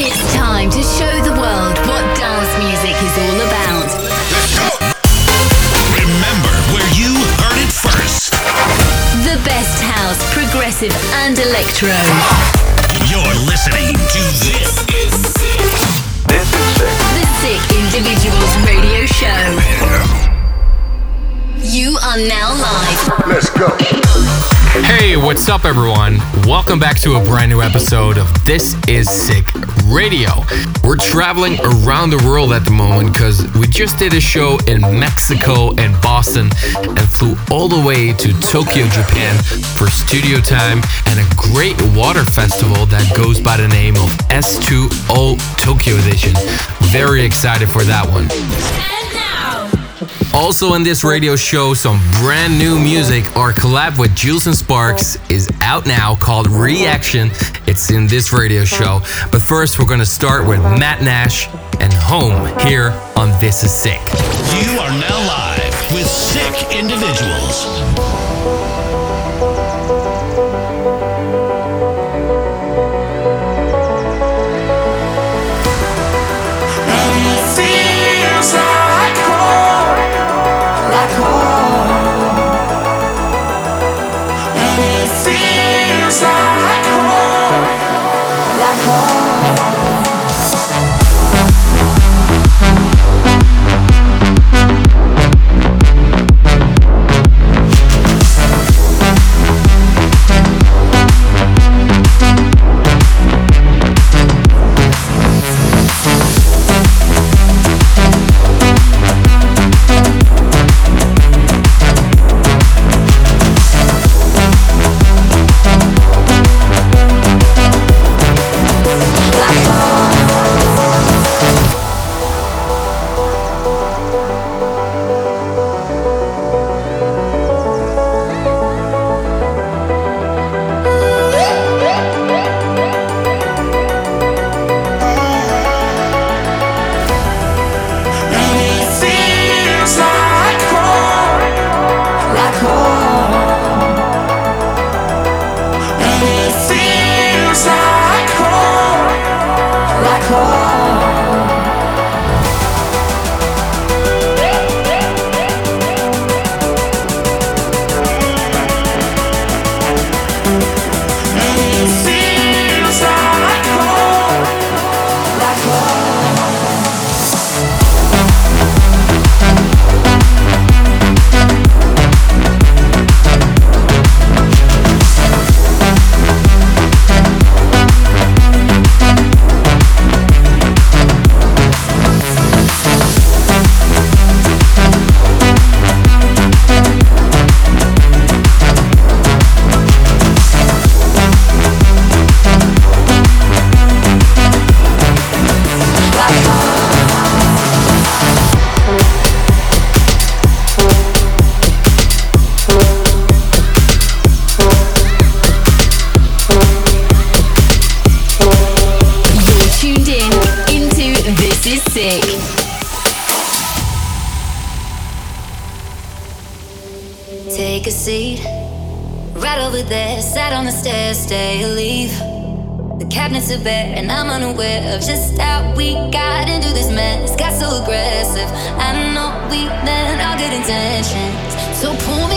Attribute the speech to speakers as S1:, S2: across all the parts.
S1: It's time to show the world what dance music is all about.
S2: Remember where you heard it first.
S1: The best house, progressive, and electro.
S2: You're listening to This Is Sick.
S3: This is sick.
S1: The Sick Individuals Radio Show. You are now live.
S3: Let's go.
S4: Hey, what's up, everyone? Welcome back to a brand new episode of This Is Sick Radio. We're traveling around the world at the moment because we just did a show in Mexico and Boston and flew all the way to Tokyo, Japan for studio time and a great water festival that goes by the name of S2O Tokyo Edition. Very excited for that one. Also in this radio show, some brand new music. Our collab with Jewelz and Sparks is out now called Reaction. It's in this radio show. But first, we're going to start with Matt Nash and Home here on This Is Sick.
S2: You are now live with Sick Individuals.
S5: Intentions. So pull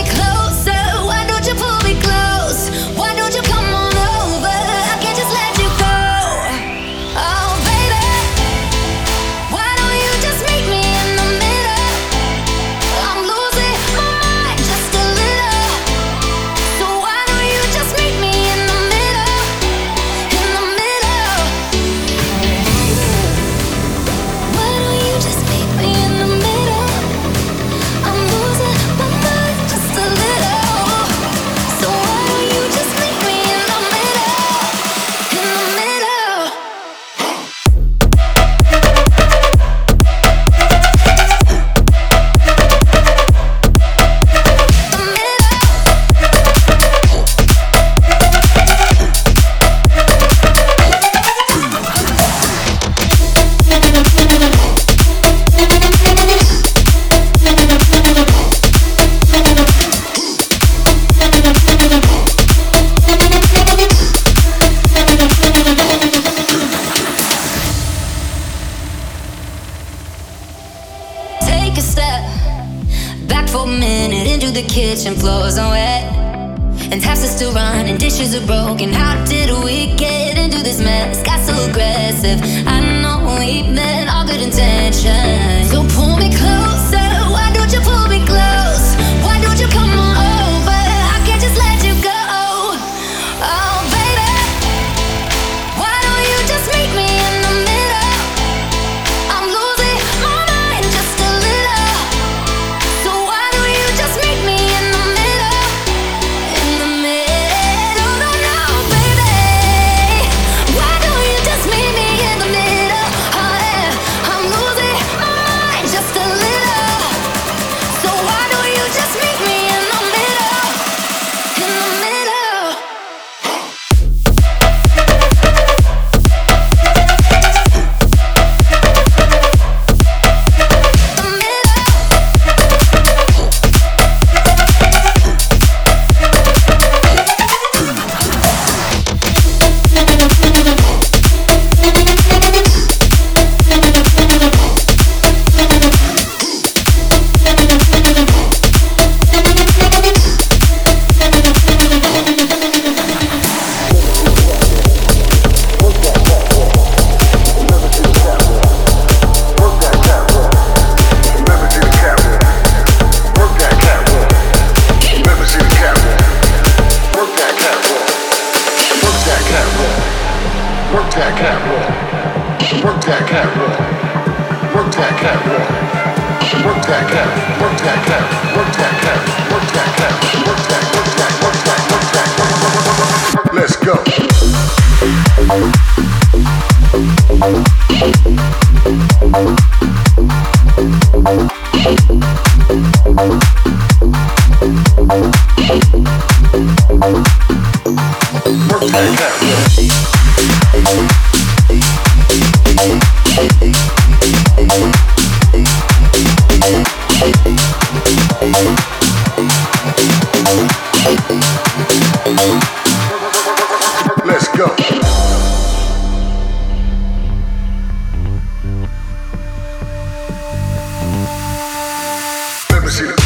S3: see the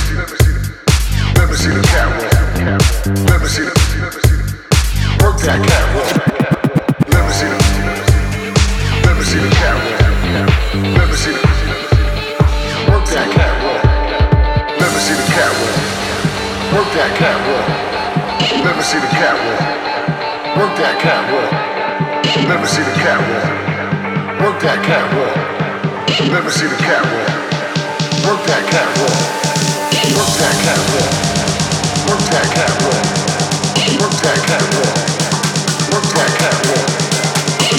S3: let me see the catwalk. Let me see the work that catwalk. Let me see the let me see the catwalk. Let me see the work that catwalk. Let me see the catwalk. Work that catwalk. Let me see the catwalk. Work that catwalk. Let me see the catwalk. Work that catwalk. Let me see the catwalk. Work that catwalk. Work that catwalk.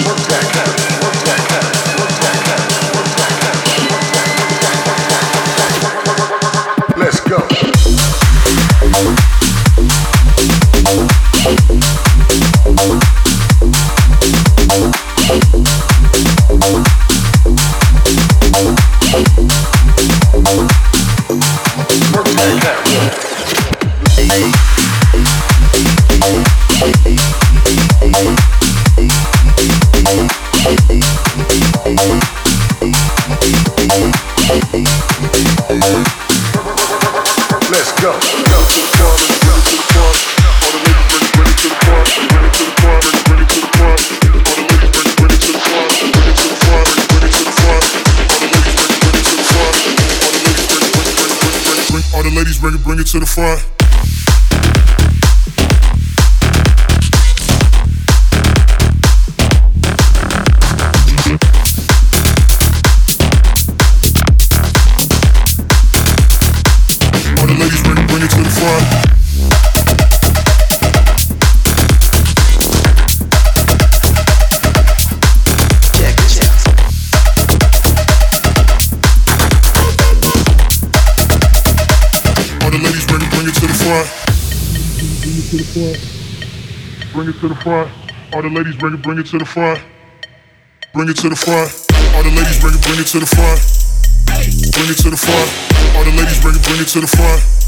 S3: Work that catwalk. to the front. to the front. Bring it to the front. All the ladies bring it, bring it to the front. Bring it to the front. All the ladies bring it, bring it to the front. Bring it to the front. All the ladies bring it, bring it to the front.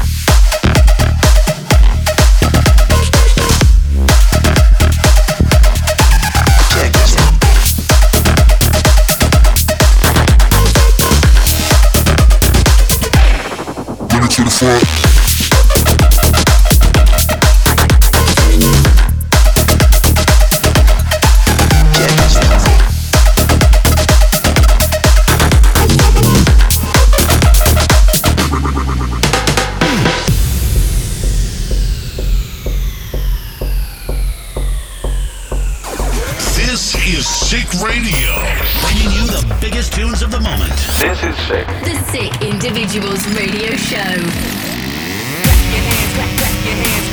S2: this is Sick
S6: Radio, bringing you the biggest tunes of the moment. This is Sick. Individuals Radio Show. Clap your hands, clap, clap your hands.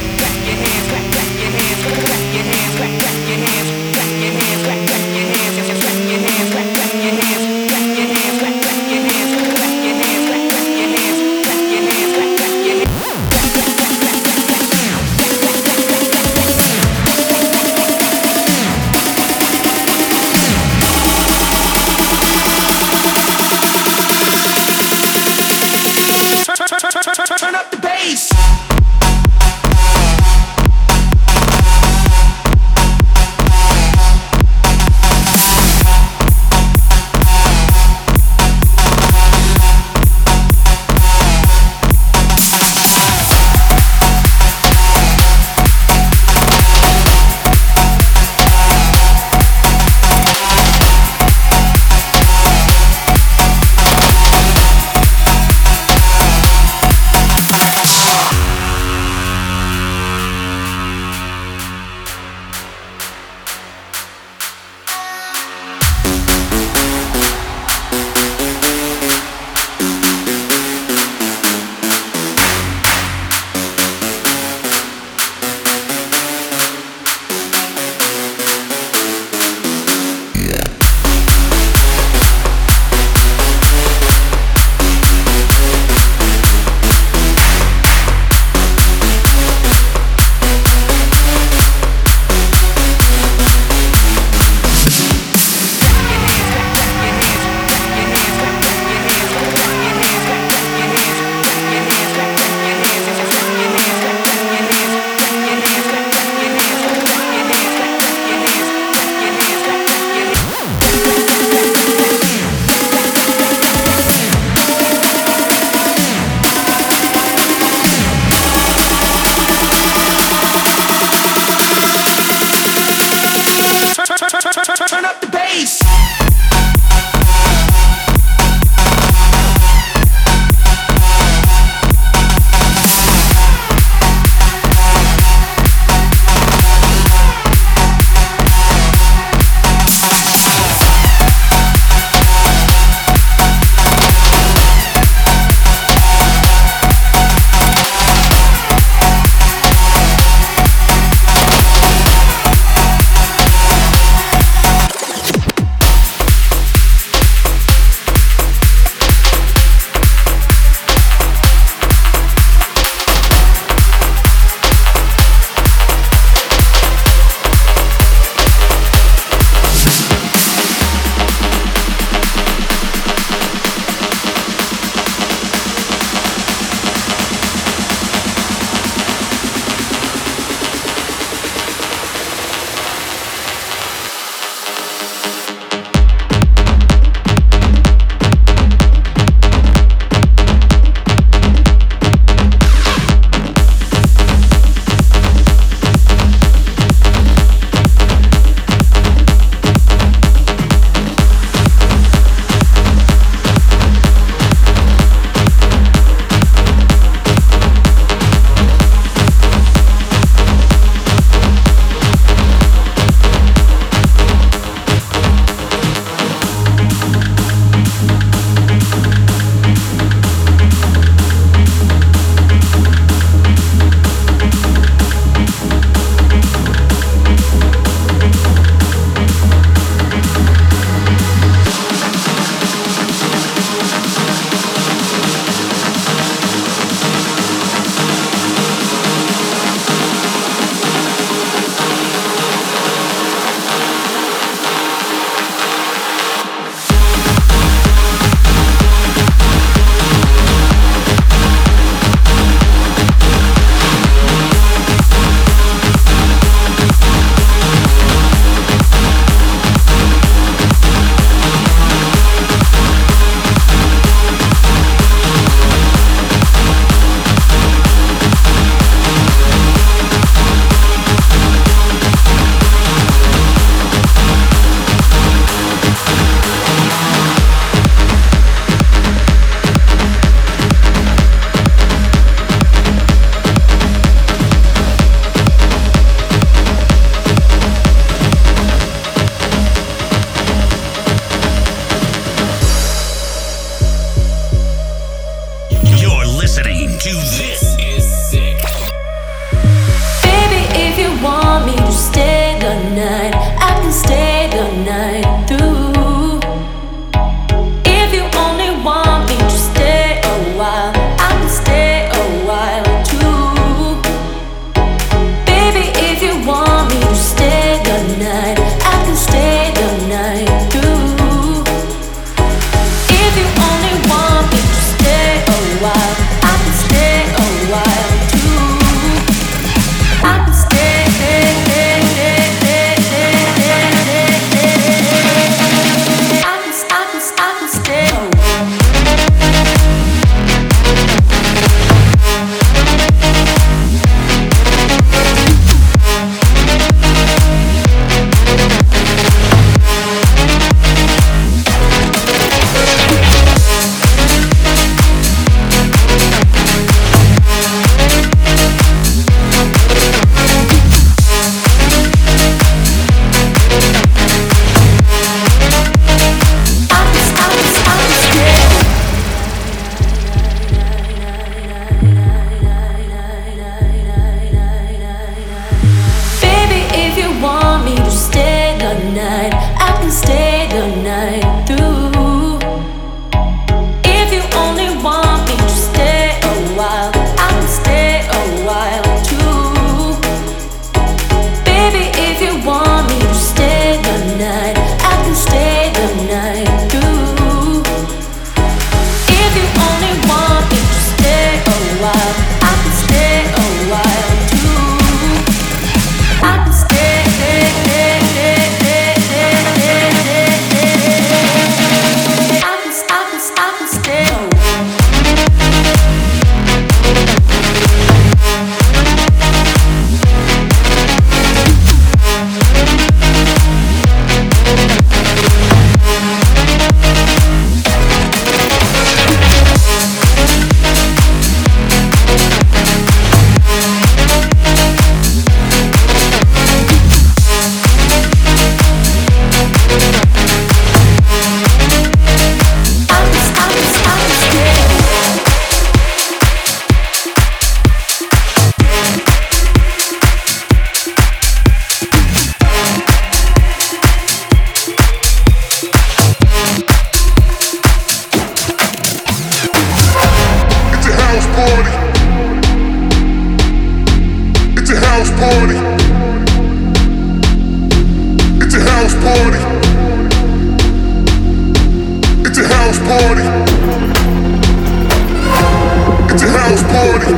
S3: It's a house party.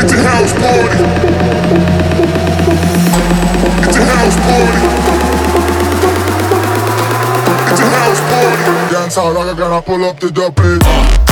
S3: It's a house party. It's a house party. It's a house party. Dance all I gotta pull up the double.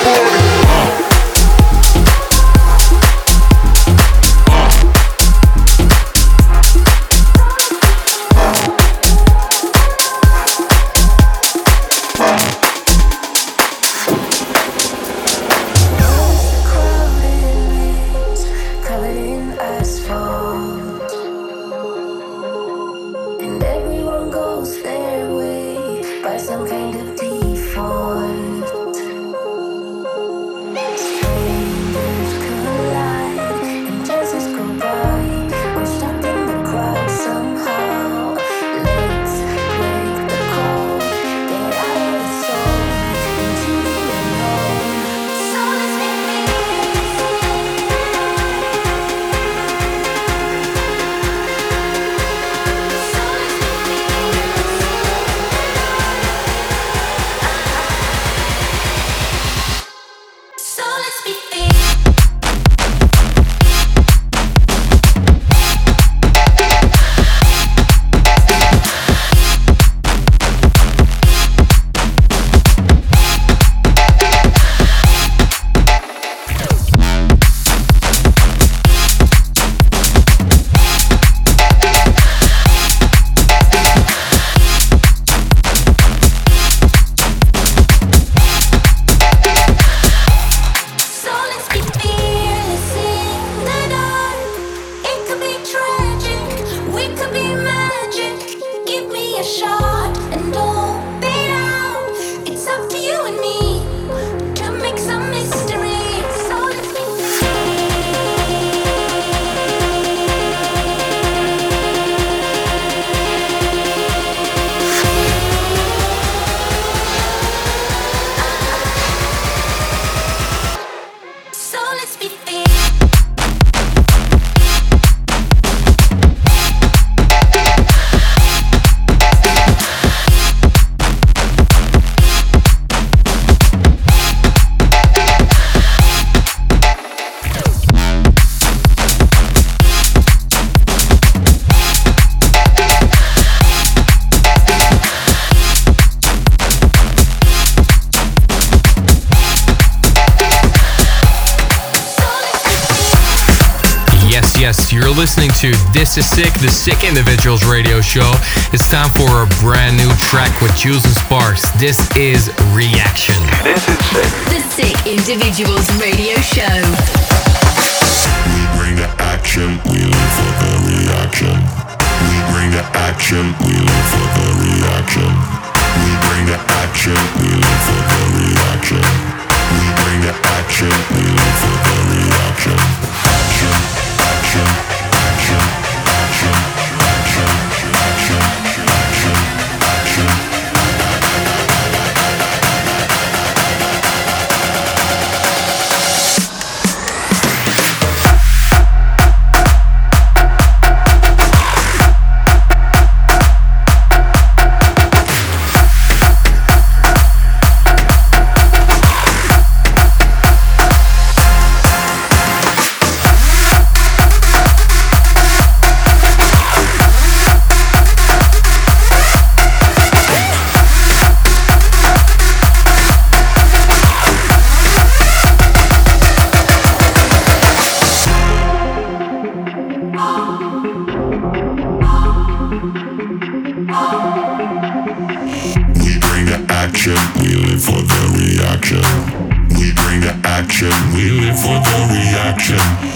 S3: party.
S4: To This Is Sick, the Sick Individuals radio show. It's time for a brand new track with Jewelz and Sparks. This is Reaction.
S2: This is Sick.
S1: The Sick Individuals radio show.
S7: We bring the action, we live for the reaction. We bring the action, we live for the reaction. We bring the action, we live for the reaction. We bring the action, we live for the reaction.
S8: Nation.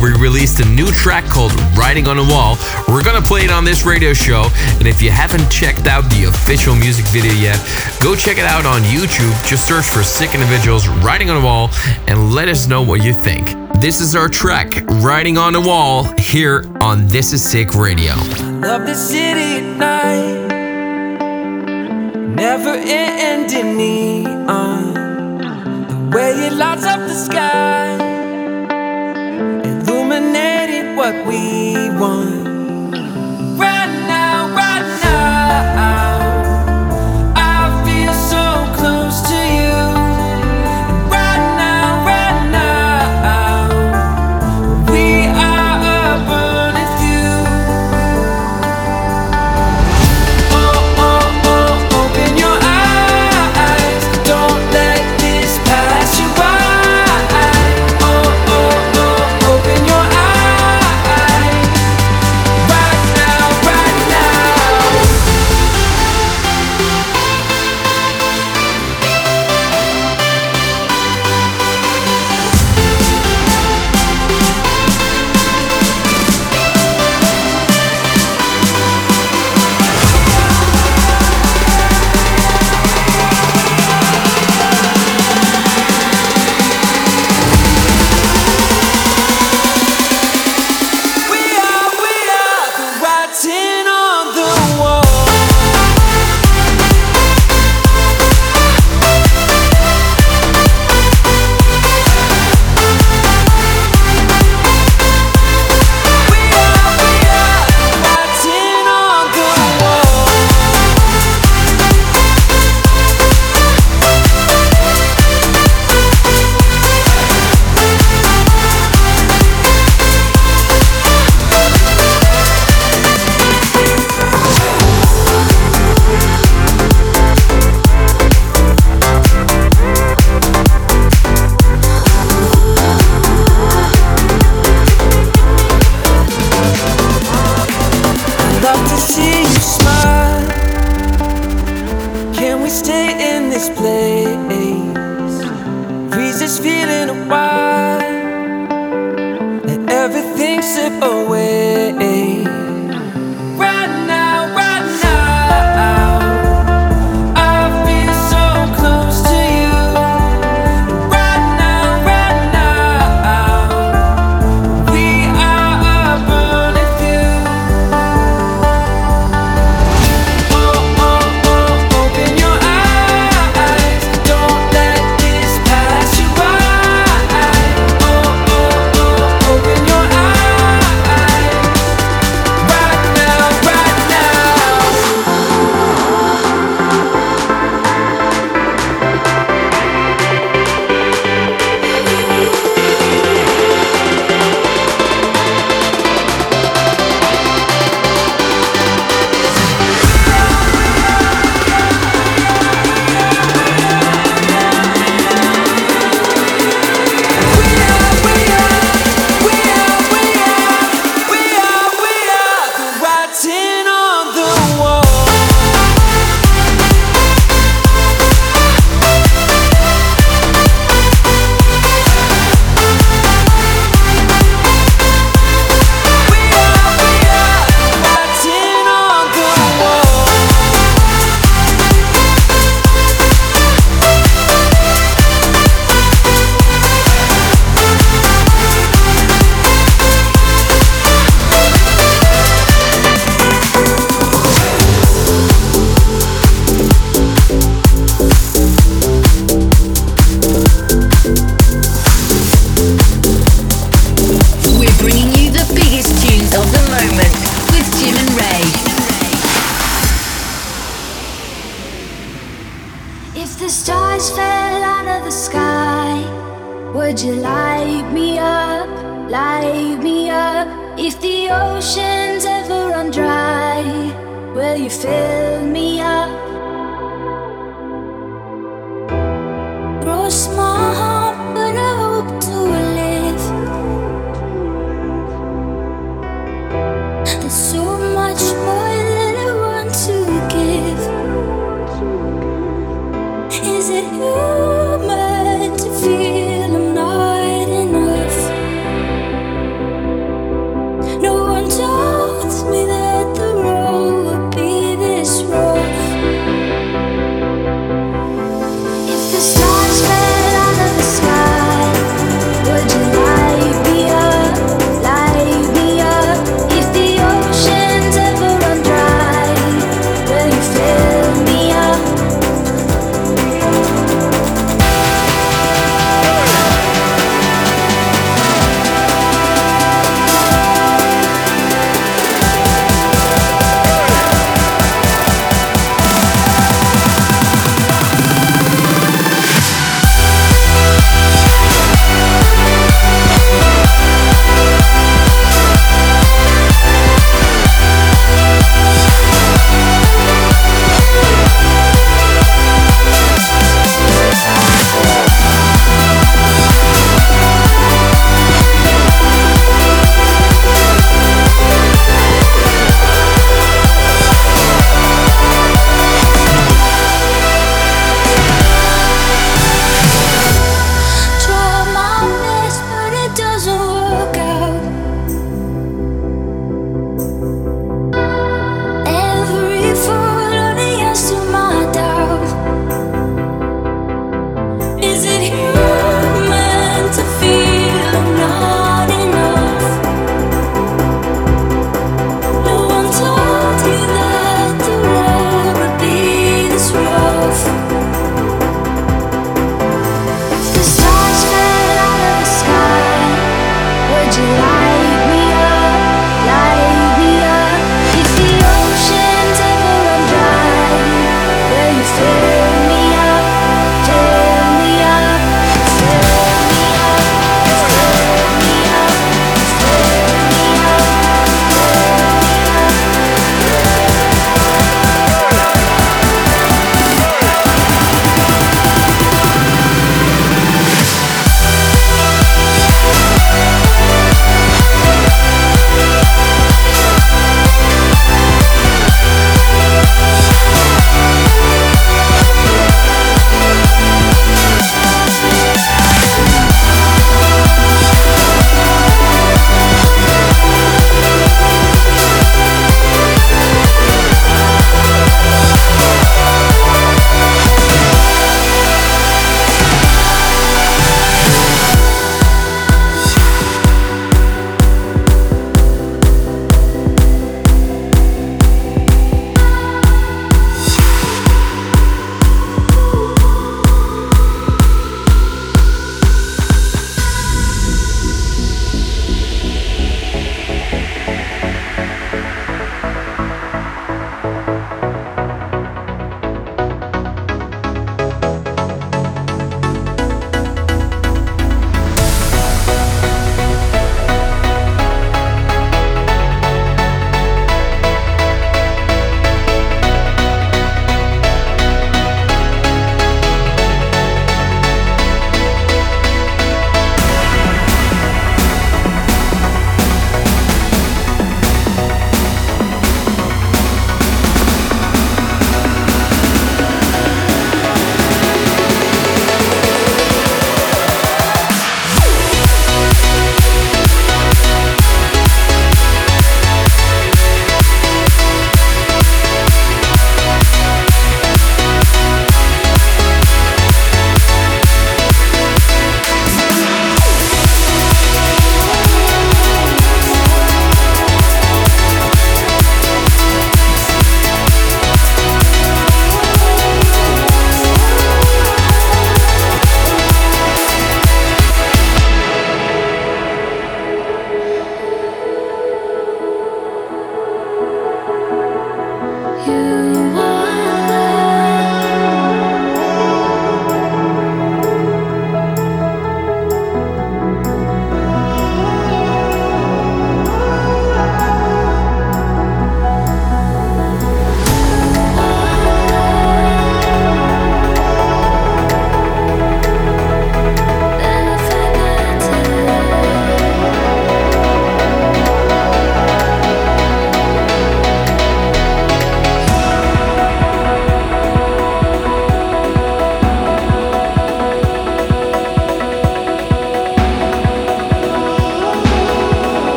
S8: we
S4: released a new track called Riding on a Wall. We're gonna play it on this radio show, and if you haven't checked out the official music video yet, go check it out on YouTube. Just search for Sick Individuals Riding on a Wall and let us know what you think. This is our track, Riding on a Wall, here on This Is Sick Radio.
S9: Love the city night, never ending neon, the way it lights up the sky what we want.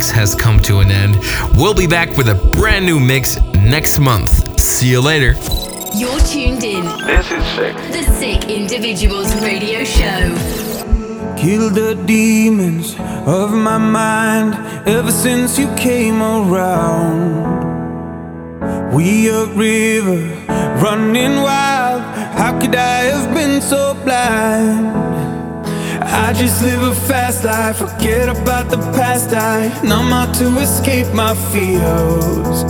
S4: Mix has come to an end. We'll be back with a brand new mix next month. See you later.
S5: You're tuned in.
S10: This is sick.
S5: The Sick Individuals Radio Show.
S2: Kill the demons of my mind ever since you came around. We a river running wild. How could I have been so blind? I just live a fast life, forget about the past. I numb out to escape my fears.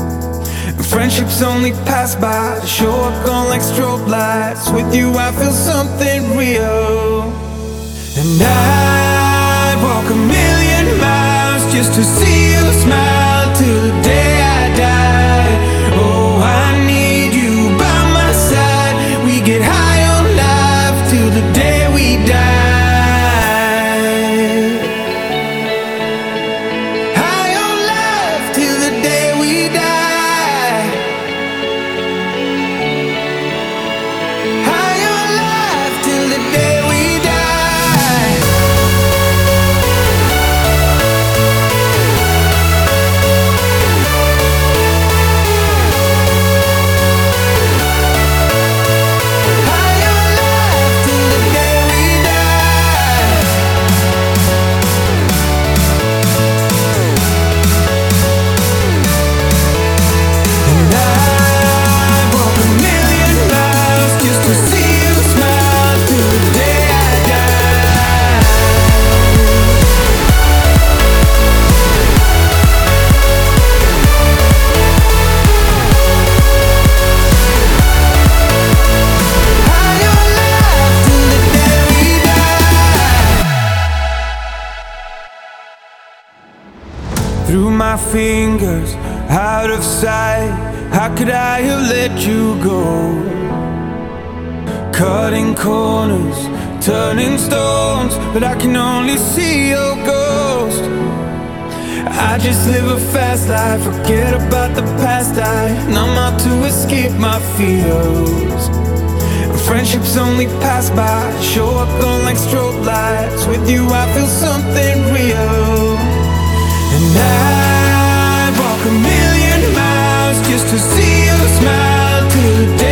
S2: Friendships only pass by, show up gone like strobe lights. With you, I feel something real. And I walk a million miles just to see you smile Through my fingers, out of sight. How could I have let you go? Cutting corners, turning stones, but I can only see your ghost. I just live a fast life, forget about the past. I numb out to escape my fears. Friendships only pass by, show up gone like strobe lights. With you, I feel something real. I'd walk a million miles just to see you smile today.